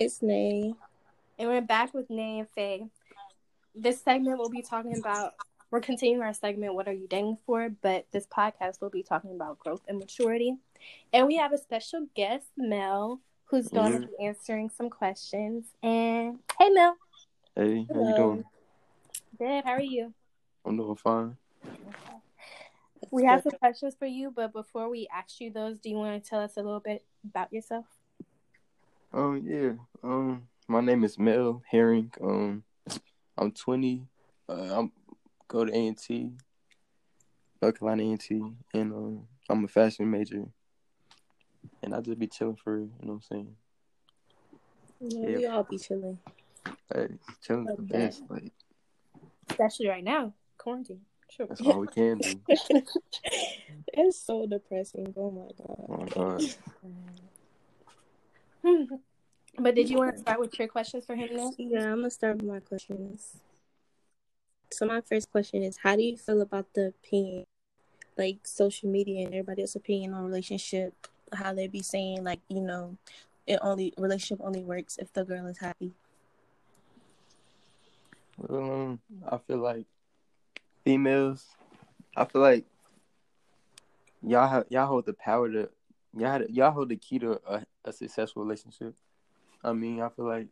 It's Nay. And we're back with Nay and Faye. This segment we'll be talking about, we're continuing our segment, What Are You Dating For? But this podcast will be talking about growth and maturity. And we have a special guest, Mel, who's going mm-hmm. to be answering some questions. And hey, Mel. Hey, how Hello. you doing? Good. How are you? I'm doing fine. We have some questions for you, but before we ask you those, do you want to tell us a little bit about yourself? Um, yeah. Um, my name is Mel Herring. Um, I'm 20. Uh, I'm go to A&T, North Carolina A&T, and um, I'm a fashion major. And I just be chilling for you know what I'm saying. Yeah, yeah. we all be chilling. Hey, chilling the best, like especially right now, quarantine. Sure. That's all we can do. it's so depressing. Oh my god. Oh my god. But did you want to start with your questions for him now? Yeah, I'm gonna start with my questions. So my first question is, how do you feel about the opinion, like social media and everybody else's opinion on relationship? How they be saying like, you know, it only relationship only works if the girl is happy. Um, I feel like females, I feel like y'all have y'all hold the power to y'all y'all hold the key to a, a successful relationship. I mean, I feel like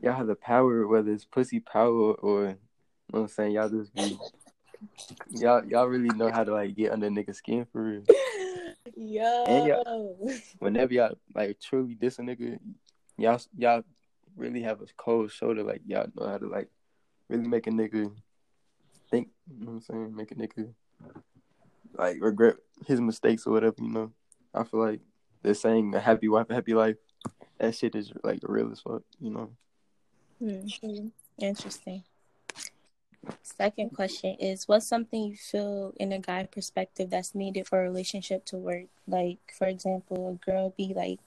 y'all have the power, whether it's pussy power or, you know what I'm saying, y'all just be, y'all y'all really know how to like get under nigga skin for real. Yo. And y'all, whenever y'all like truly diss a nigga, y'all y'all really have a cold shoulder. Like y'all know how to like really make a nigga think. You know what I'm saying? Make a nigga like regret his mistakes or whatever. You know. I feel like they're saying a happy wife, a happy life that shit is like real as fuck, you know. Mm-hmm. Interesting. Second question is what's something you feel in a guy perspective that's needed for a relationship to work? Like, for example, a girl be like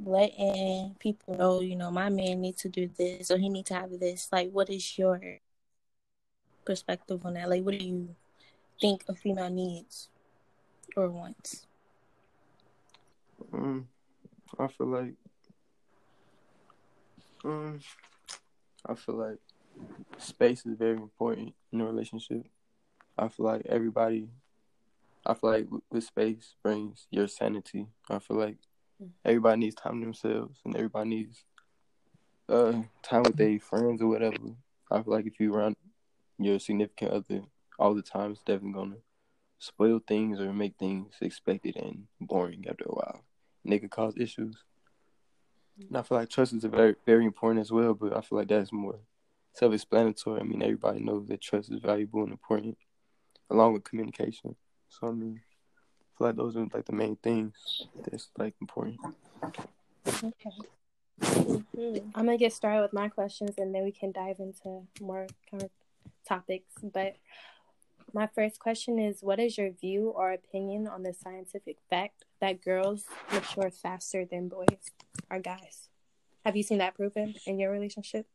letting people know, you know, my man needs to do this or he needs to have this. Like, what is your perspective on that? Like, what do you think a female needs or wants? Um, I feel like um, I feel like space is very important in a relationship. I feel like everybody, I feel like with space brings your sanity. I feel like everybody needs time to themselves and everybody needs uh time with their friends or whatever. I feel like if you around your significant other all the time, it's definitely gonna spoil things or make things expected and boring after a while. And they could cause issues. And I feel like trust is very very important as well, but I feel like that's more self explanatory. I mean everybody knows that trust is valuable and important along with communication. So I mean I feel like those are like the main things that's like important. Okay. Mm-hmm. I'm gonna get started with my questions and then we can dive into more kind of topics. But my first question is what is your view or opinion on the scientific fact that girls mature faster than boys? are guys. Have you seen that proven in your relationship?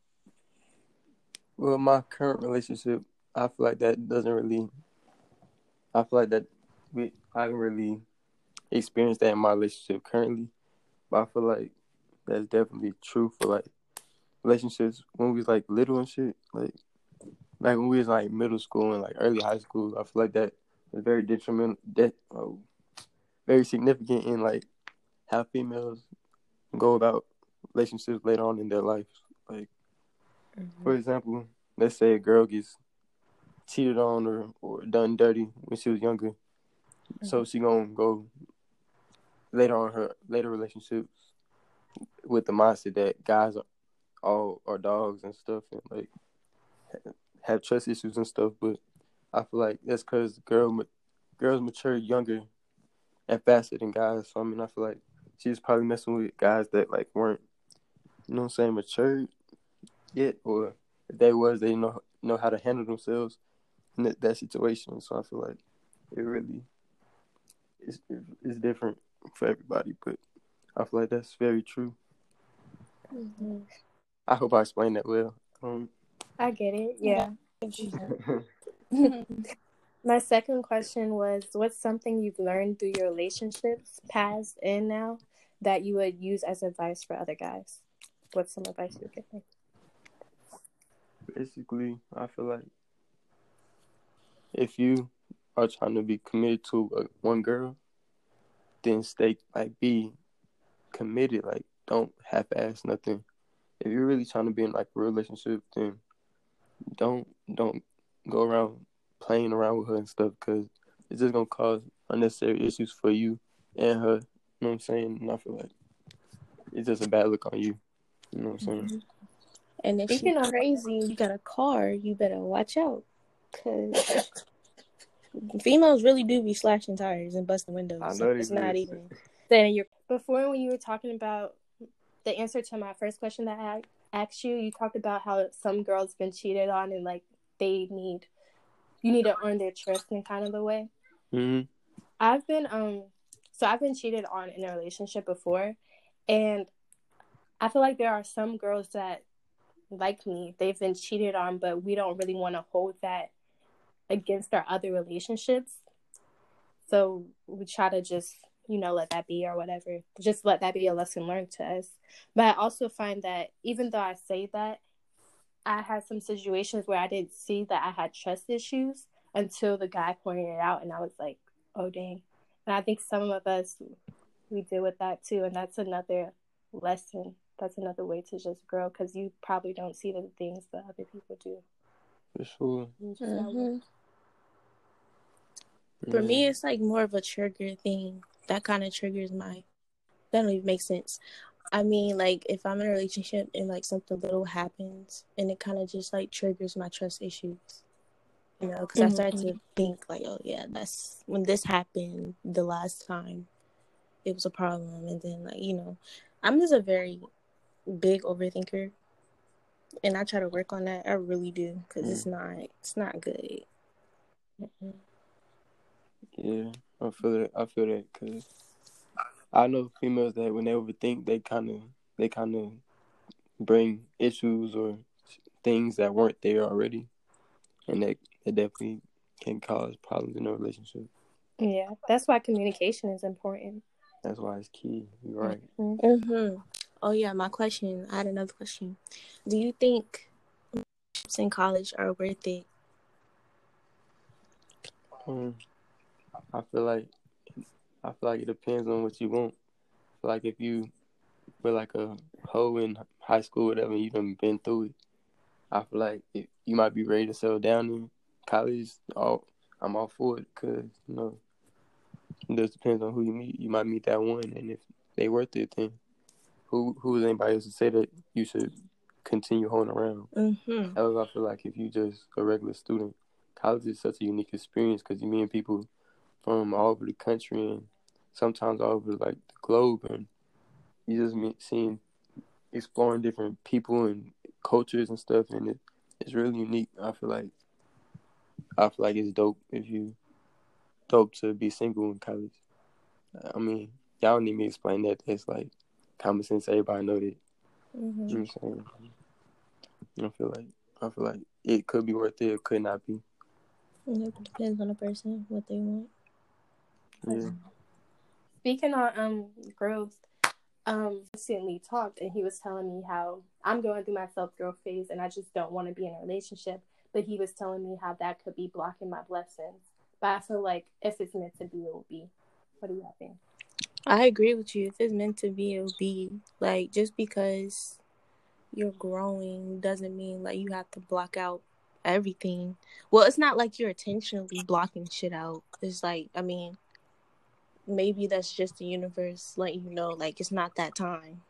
Well, my current relationship, I feel like that doesn't really. I feel like that we I haven't really experienced that in my relationship currently, but I feel like that's definitely true for like relationships when we was like little and shit. Like, like when we was like middle school and like early high school, I feel like that was very detrimental. That oh, very significant in like how females go about relationships later on in their life. Like, mm-hmm. for example, let's say a girl gets cheated on or, or done dirty when she was younger, mm-hmm. so she gonna go later on her later relationships with the mindset that guys are all are dogs and stuff and like have trust issues and stuff. But I feel like that's because girl girls mature younger and faster than guys. So I mean, I feel like she's probably messing with guys that like weren't, you know, what I'm saying matured yet, or if they was, they know know how to handle themselves in that, that situation. So I feel like it really is is different for everybody, but I feel like that's very true. Mm-hmm. I hope I explained that well. Um, I get it. Yeah. My second question was what's something you've learned through your relationships, past and now, that you would use as advice for other guys? What's some advice you would give me? Basically, I feel like if you are trying to be committed to a, one girl, then stay like be committed. Like don't half ass nothing. If you're really trying to be in like a relationship, then don't don't go around playing around with her and stuff because it's just gonna cause unnecessary issues for you and her. You know what I'm saying? And I feel like it's just a bad look on you. You know what I'm saying? Mm-hmm. And if you're crazy, you got a car, you better watch out, cause females really do be slashing tires and busting windows. I know it's not even. Then you're before when you were talking about the answer to my first question that I asked you, you talked about how some girls been cheated on and like they need you need to earn their trust in kind of a way. Mm-hmm. I've been um so I've been cheated on in a relationship before, and I feel like there are some girls that like me they've been cheated on, but we don't really want to hold that against our other relationships. So we try to just you know let that be or whatever just let that be a lesson learned to us but i also find that even though i say that I had some situations where I didn't see that I had trust issues until the guy pointed it out, and I was like, "Oh dang!" And I think some of us we deal with that too, and that's another lesson. That's another way to just grow because you probably don't see the things that other people do. For sure. Mm-hmm. For me, it's like more of a trigger thing. That kind of triggers my. That don't even make sense. I mean, like if I'm in a relationship and like something little happens and it kind of just like triggers my trust issues, you know, because mm-hmm. I start to think like, oh yeah, that's when this happened the last time, it was a problem, and then like you know, I'm just a very big overthinker, and I try to work on that. I really do because mm. it's not it's not good. Mm-hmm. Yeah, I feel that. I feel that because I know females that when they overthink, they kind of they kind of bring issues or things that weren't there already, and that it definitely can cause problems in a relationship. Yeah, that's why communication is important. That's why it's key. You're right. Mm-hmm. mm-hmm. Oh yeah, my question. I had another question. Do you think in college are worth it? Um, I feel like I feel like it depends on what you want. Like if you were like a hoe in high school, whatever, you done been through it. I feel like if you might be ready to settle down in college. All I'm all for it because you know it just depends on who you meet. You might meet that one, and if they worth it, then who who is anybody else to say that you should continue holding around? Mm-hmm. However, I feel like if you just a regular student, college is such a unique experience because you meet people from all over the country and sometimes all over like the globe, and you just meet seeing exploring different people and cultures and stuff, and it, it's really unique. I feel like I feel like it's dope if you dope to be single in college. I mean, y'all don't need me to explain that. It's like common sense. Everybody know that. Mm-hmm. You know what I'm saying? I feel like I feel like it could be worth it. It could not be. It depends on the person what they want. Yeah. Speaking on um growth, um recently talked and he was telling me how I'm going through my self growth phase and I just don't want to be in a relationship. But he was telling me how that could be blocking my blessings. But I feel like if it's meant to be, it will be. What do you think? I agree with you. If it's meant to be, it'll be. Like just because you're growing doesn't mean like you have to block out everything. Well, it's not like you're intentionally blocking shit out. It's like I mean, maybe that's just the universe letting you know like it's not that time.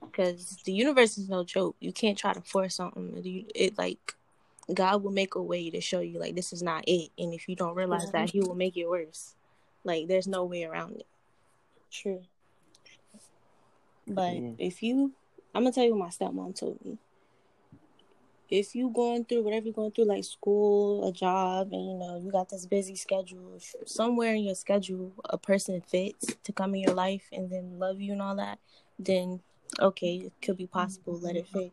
Because the universe is no joke. You can't try to force something. It like god will make a way to show you like this is not it. And if you don't realize that he will make it worse. Like there's no way around it. True. But Mm. if you, I'm gonna tell you what my stepmom told me. If you going through whatever you're going through, like school, a job, and you know you got this busy schedule, somewhere in your schedule a person fits to come in your life and then love you and all that, then okay, it could be possible. Let it fit.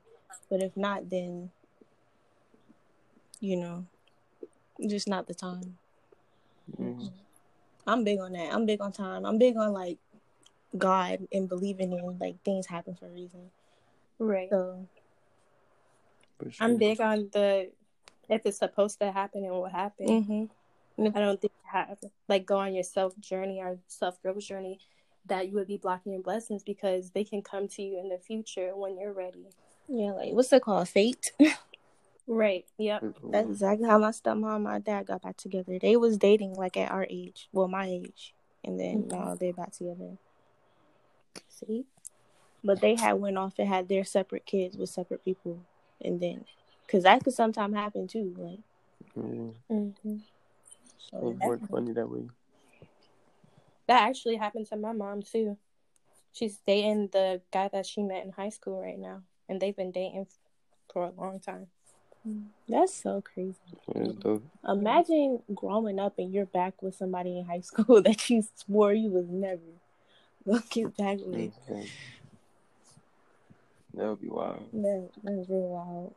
But if not, then you know, just not the time. Mm. I'm big on that. I'm big on time. I'm big on like God and believing in like things happen for a reason. Right. So For sure. I'm big on the if it's supposed to happen it will happen. mm-hmm. I don't think you have like go on your self journey or self growth journey that you would be blocking your blessings because they can come to you in the future when you're ready. yeah, like what's it called? Fate. Right. Yep. That's exactly how my stepmom and my dad got back together. They was dating like at our age, well my age, and then Mhm. now they're back together. See, but they had went off and had their separate kids with separate people, and then because that could sometimes happen too. Like Yeah. hmm so, It's more funny that way. That actually happened to my mom too. She's dating the guy that she met in high school right now, and they've been dating for a long time. that's so crazy. It's. Imagine growing up and you're back with somebody in high school that you swore you was never gonna get back with. Okay. That would be wild. That, that's real wild.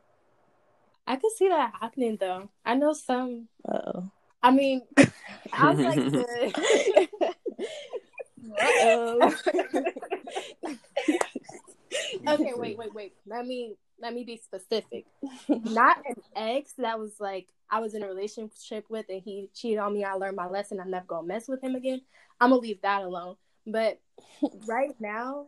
I could see that happening though. I know some. Uh oh. I mean, I was like the. Uh-oh. okay, wait, wait, wait. Let me let me be specific. Not an ex that was like I was in a relationship with and he cheated on me. I learned my lesson. I'm never gonna mess with him again. I'm gonna leave that alone. But right now,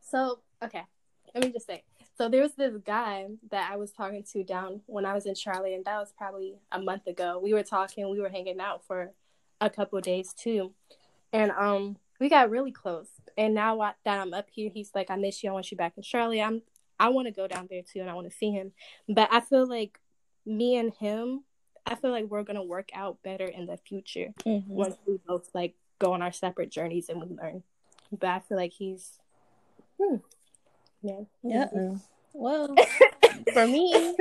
so okay, let me just say. So there was this guy that I was talking to down when I was in Charlie, and that was probably a month ago. We were talking, we were hanging out for a couple of days too, and um, we got really close. And now I, that I'm up here, he's like, "I miss you. I want you back in Charlie." I'm, I want to go down there too, and I want to see him. But I feel like me and him, I feel like we're gonna work out better in the future Mhm. once we both like go on our separate journeys and we learn. But I feel like he's, hmm, yeah, Yeah. Well, for me,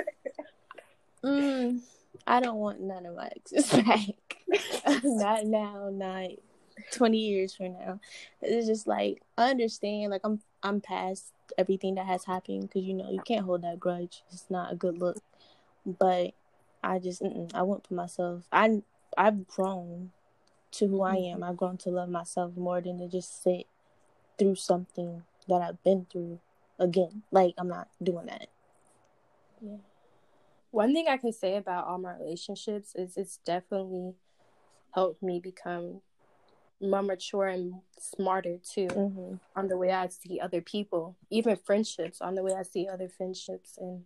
mm, I don't want none of my exes back. not now, not twenty years from now. It's just like I understand. Like I'm, I'm past everything that has happened because you know you can't hold that grudge. It's not a good look. But I just, I went for myself. I, I've grown to who I am. I've grown to love myself more than to just sit through something that I've been through again. Like I'm not doing that. Yeah. One thing I can say about all my relationships is it's definitely helped me become more mature and smarter too Mm-hmm. on the way I see other people, even friendships, on the way I see other friendships and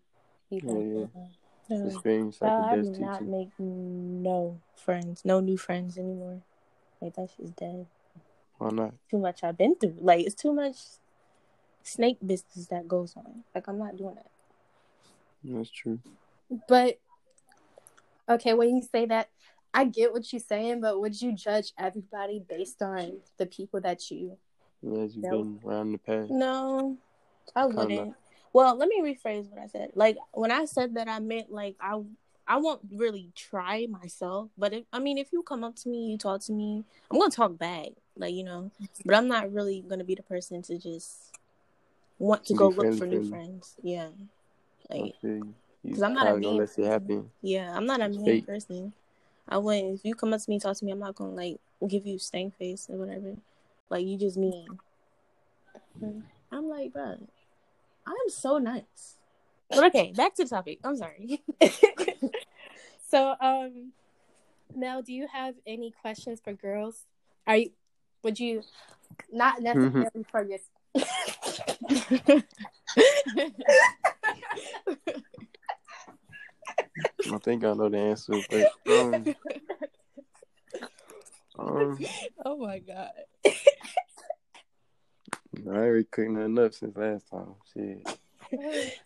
people. Oh, Yeah, Experience like I the do best not teacher. make no friends, no new friends anymore. Like that shit's dead. Why not? Too much I've been through. Like it's too much snake business that goes on. Like I'm not doing that. That's true. But okay, when you say that, I get what you're saying, but would you judge everybody based on the people that you? As you've been around the past. No, I Kinda. wouldn't. Well, let me rephrase what I said. Like when I said that, I meant like I I won't really try myself. But if I mean, if you come up to me, you talk to me, I'm gonna talk back, like you know. But I'm not really gonna be the person to just want to Be go look friendly, for new friendly. friends. Yeah, I like feel you. You 'Cause I'm not a mean let it person. happen. yeah, I'm not a mean Fake. person. I wouldn't. If you come up to me, and talk to me, I'm not gonna like give you stank face or whatever. Like you just mean. I'm like, bro, I'm so nice. But okay, back to the topic. I'm sorry. So, um, Mel, do you have any questions for girls? Are you? Would you? Not necessarily for your. I think I know the answer, but um, um, oh my god. I ain't really cooked nothing up since last time. Shit.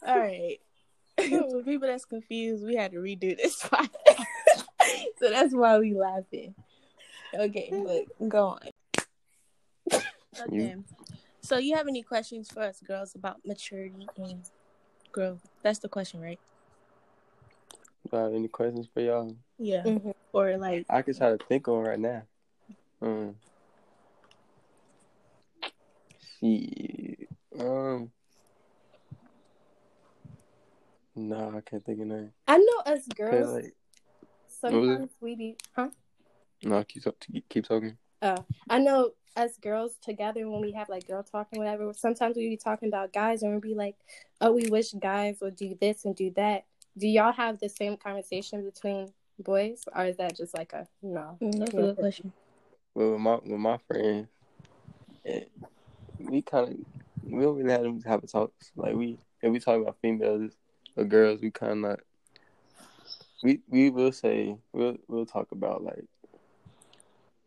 All right. For people that's confused, we had to redo this part. so that's why we laughing. Okay, but go on. Okay. You- So, you have any questions for us girls about maturity and growth? That's the question, right? Got any questions for y'all? Yeah. Mhm. Or like, I can try to think on right now. Um, shit. Um, no, I can't think of none. I know us 'Cause, girls. like, Sometimes we be, huh? no, keep talk- keep talking. Uh, I know us girls together when we have like girl talking, whatever. Sometimes we be talking about guys and we be like, "Oh, we wish guys would do this and do that." Do y'all have the same conversation between boys, or is that just like a no? Mm, that's a good question. Well, with my with my friends, eh, we kind of we don't really have them type of talks. Like we if we talk about females or girls, we kind of we we will say we'll we'll talk about like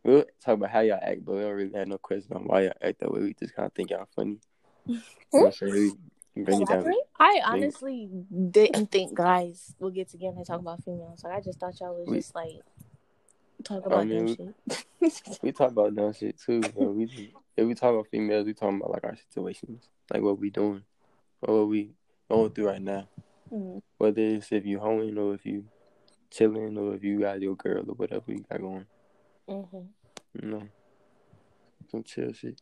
we'll talk about how y'all act, but we don't really have no question on why y'all act that way. We just kind of think y'all funny. You know I'm saying? We bring it down. I honestly didn't think guys would get together and talk about females. Like, I just thought y'all was We- just like talk about mean, dumb we- shit. We talk about dumb shit too. But we if we talk about females, we talking about like our situations, like what we doing, or what we going through right now. Mm. Whether it's if you hoeing or if you chilling or if you got your girl or whatever you got going. Mhm. You know, some chill shit.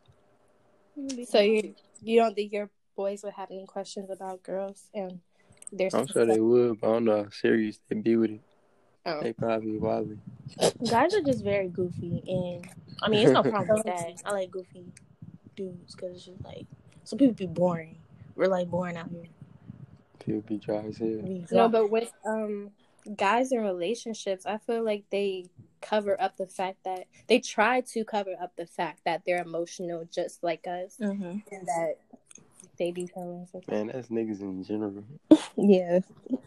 So you you don't think your boys would have any questions about girls and their? I'm sure they would, but I don't know how serious they'd be with it. Oh. They probably wildly. Guys are just very goofy, and I mean, it's no problem with that. I like goofy dudes because it's just like some people be boring. We're like boring out here. People be dry as hell. No, but with um guys in relationships, I feel like they cover up the fact that they try to cover up the fact that they're emotional just like us Mhm. and that they be feeling something. Man, that's niggas in general. yeah,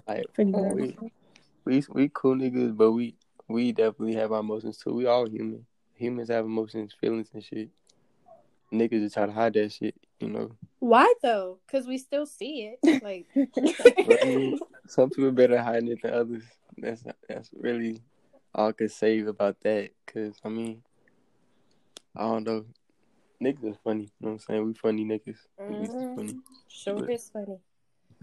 Like pretty much. we, we we cool niggas, but we we definitely have our emotions too. We all human. Humans have emotions, feelings, and shit. Niggas just try to hide that shit, you know. Why though? Because we still see it. Like But, I mean, some people better hide it than others. That's that's really all I could say about that. Cause I mean, I don't know. Niggas is funny. You know what I'm saying? We funny niggas. We just funny. sure it's funny.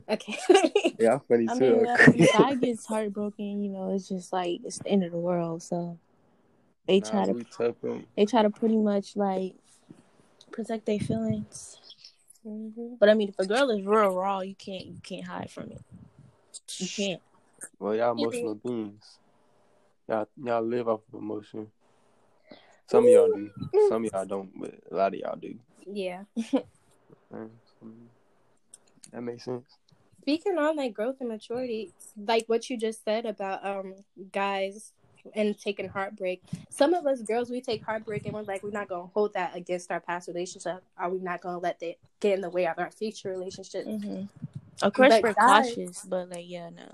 Okay. Yeah, I'm funny I too. mean, like, if a guy gets heartbroken, you know, it's just like it's the end of the world. So they try nah, to we tough. they try to pretty much like protect their feelings. Mhm. But I mean, if a girl is real raw, you can't you can't hide from it. You can't. Well, y'all emotional beings. Y'all y'all live off of emotion. Some of y'all do. Some of y'all don't, but a lot of y'all do. Yeah. That makes sense. Speaking on like growth and maturity, like what you just said about um guys and taking heartbreak. Some of us girls we take heartbreak and we're like we're not gonna hold that against our past relationship. Are we not gonna let that get in the way of our future relationship? Mm-hmm. Of course, But we're guys- cautious, but like, yeah, no.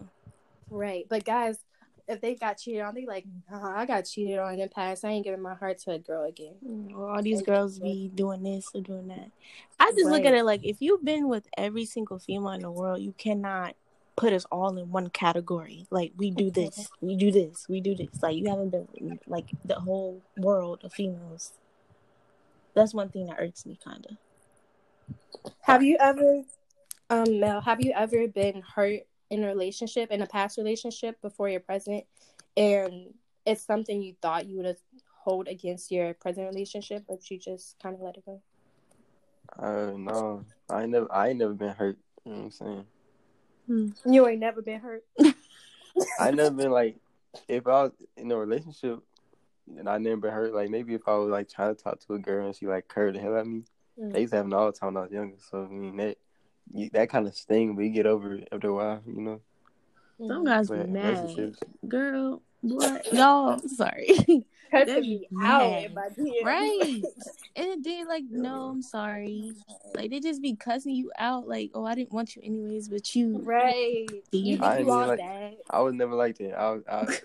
Right. But guys, if they got cheated on, they like, I got cheated on in the past. I ain't giving my heart to a girl again. Mm, Or all these girls be doing this or doing that. I just look at it like if you've been with every single female in the world, you cannot put us all in one category. Like we do this, we do this, we do this. Like you haven't been with, like the whole world of females. That's one thing that irks me, kind of. Have you ever, um, Mel, have you ever been hurt in a relationship, in a past relationship before your present, and it's something you thought you would have hold against your present relationship, but you just kind of let it go? Uh, no, I ain't never, I ain't never been hurt. You know what I'm saying? You ain't never been hurt. I never been like, if I was in a relationship and I never been hurt, like maybe if I was like trying to talk to a girl and she like curved the hell at me, Mm. they used to happen all the time when I was younger. So I mean that, you, that kind of sting, but you get over it after a while, you know. Some guys be mad, girl. What? Y'all, sorry. Cussing They me be out mad. in my DM. Right. And then like, no, I'm sorry. Like they just be cussing you out. Like, oh, I didn't want you anyways, but you. Right. You I think ain't you all like- that. I was never like that. I was, I,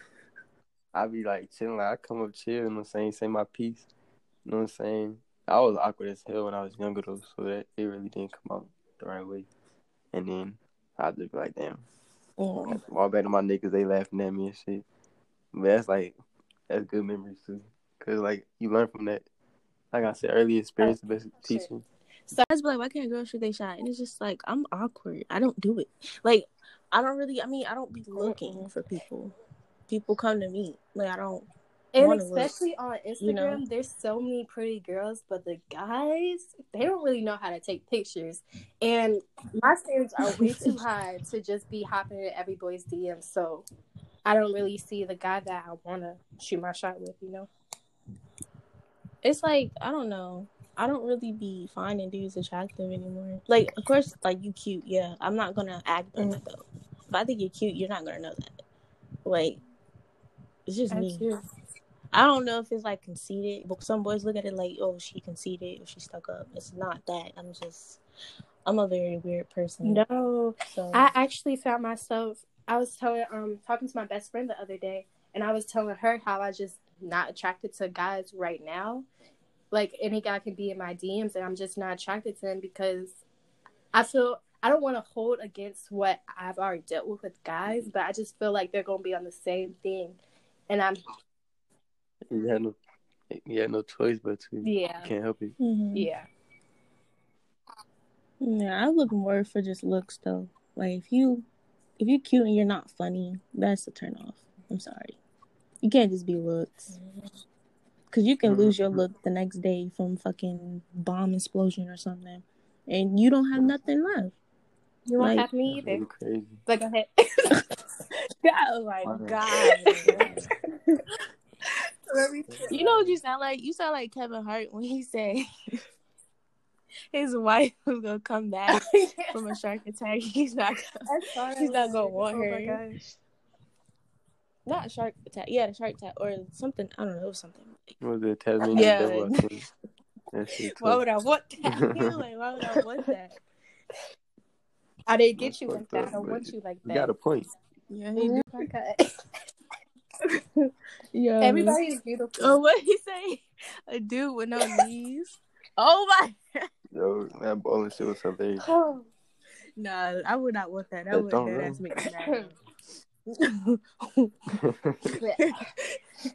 I be like chilling. Like I come up chill, you know what I'm saying, say my piece. You know what I'm saying? I was awkward as hell when I was younger though, so that it really didn't come out the right way. And then I just be like, damn. Mm. All back to my niggas, they laughing at me and shit. But that's like that's good memories too, cause like you learn from that. Like I said earlier, experience the best teaching. So I was like, why can't girls shoot they shot? And it's just like I'm awkward. I don't do it. Like I don't really. I mean, I don't be looking for people. People come to me. Like I don't. And wanna look, especially on Instagram, you know? there's so many pretty girls, but the guys, they don't really know how to take pictures. And my standards are way too high to just be hopping in every boy's DM. So I don't really see the guy that I want to shoot my shot with, you know? It's like I don't know. I don't really be finding dudes attractive anymore. Like, of course, like you cute. Yeah, I'm not gonna act on mm. it though. If I think you're cute, you're not gonna know that. Like, it's just That's me. you. I don't know if it's like conceited, but some boys look at it like, oh, she conceited or she stuck up. It's not that. I'm just, I'm a very weird person. No, So I actually found myself. I was telling, um, talking to my best friend the other day, and I was telling her how I just not attracted to guys right now. Like any guy can be in my DMs, and I'm just not attracted to them because I feel I don't want to hold against what I've already dealt with with guys, but I just feel like they're gonna be on the same thing, and I'm You had no, you had no choice but to. yeah, Can't help it. Mhm. yeah. yeah, I look more for just looks though. Like if you, if you're cute and you're not funny, that's a turn off. I'm sorry. You can't just be looks. Cause you can lose your look the next day from fucking bomb explosion or something, and you don't have nothing left. You won't Like- have me either. That'd be crazy. But go ahead. Oh my god! you know what you sound like? You sound like Kevin Hart when he said his wife was gonna come back from a shark attack. He's not. Gonna, I saw that He's not gonna want oh her. my gosh. not a shark attack. Yeah, the shark attack or something. I don't know. Something. Was it Tasmanian Yeah. devil? I think. That shit Why would I want that? Like, why would I want that? I didn't get you like that. I don't want you like You that. got a point. Yeah, Oh my God. Yeah. Everybody is beautiful. Oh, what he say? A dude with no knees. Oh my. Yo, that bowling shit was hilarious. Oh. Nah, I would not want that. That That would don't that know. ass make me.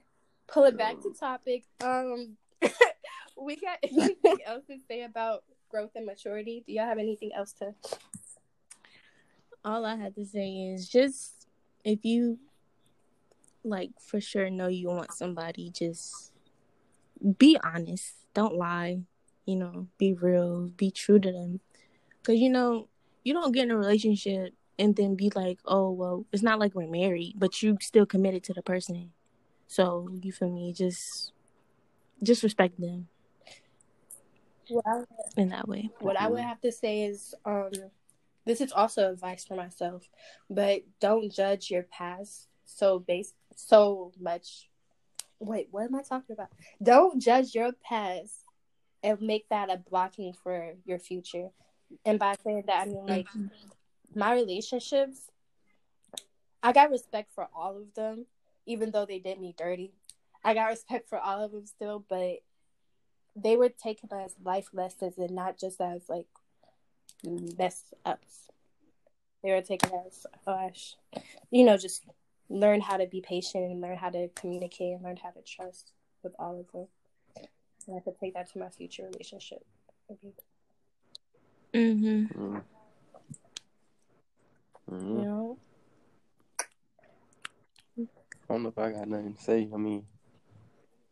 Pull it back to topic. Um, we got anything else to say about growth and maturity? Do y'all have anything else to? All I had to say is just if you like for sure know you want somebody, just be honest. Don't lie. You know, be real. Be true to them. Cause you know you don't get in a relationship and then be like, oh well, it's not like we're married, but you still committed to the person. So you feel me? Just just respect them Well, in that way. what I would have to say is, um, this is also advice for myself, but don't judge your past so base so much. Wait, what am I talking about? Don't judge your past and make that a blocking for your future. And by saying that, I mean like my relationships, I got respect for all of them, even though they did me dirty. I got respect for all of them still, but they were taken as life lessons and not just as like mess ups. They were taken as, gosh, you know, just learn how to be patient and learn how to communicate and learn how to trust with all of them. And I could take that to my future relationship. Mm-hmm. Mm. You Mhm. know? I don't know if I got nothing to say. I mean,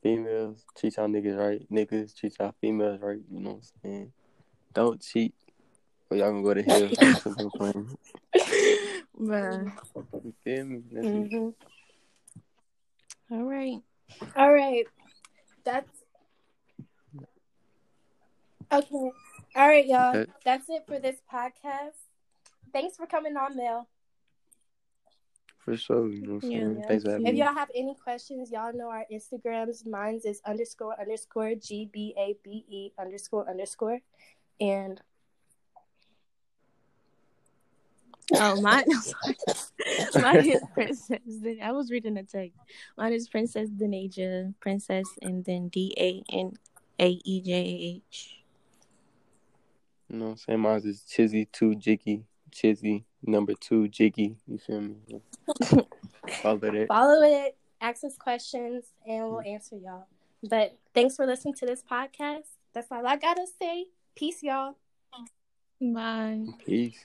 females cheat y'all niggas right. Niggas cheat y'all females right. You know what I'm saying? Don't cheat, or y'all gonna go to hell. That's what I'm saying. Bruh. You feel me? That's it. hmm All right. All right. That's okay. All right, y'all. Okay. That's it for this podcast. Thanks for coming on, Mel. For sure. You know Yeah. Thanks for having If me. y'all have any questions, y'all know our Instagrams. Mine's is underscore underscore G B A B E underscore underscore. And Oh, mine. mine is Princess. I was reading the text. Mine is Princess Danaejah, Princess, and then D A N A E J A H. You know what I'm saying? Mine's is Chizzy two Jiggy. Chizzy number two Jiggy. You feel me? Follow it. follow it, ask us questions, and we'll answer y'all. But thanks for listening to this podcast. That's all I gotta say. peace, y'all. Bye. Peace.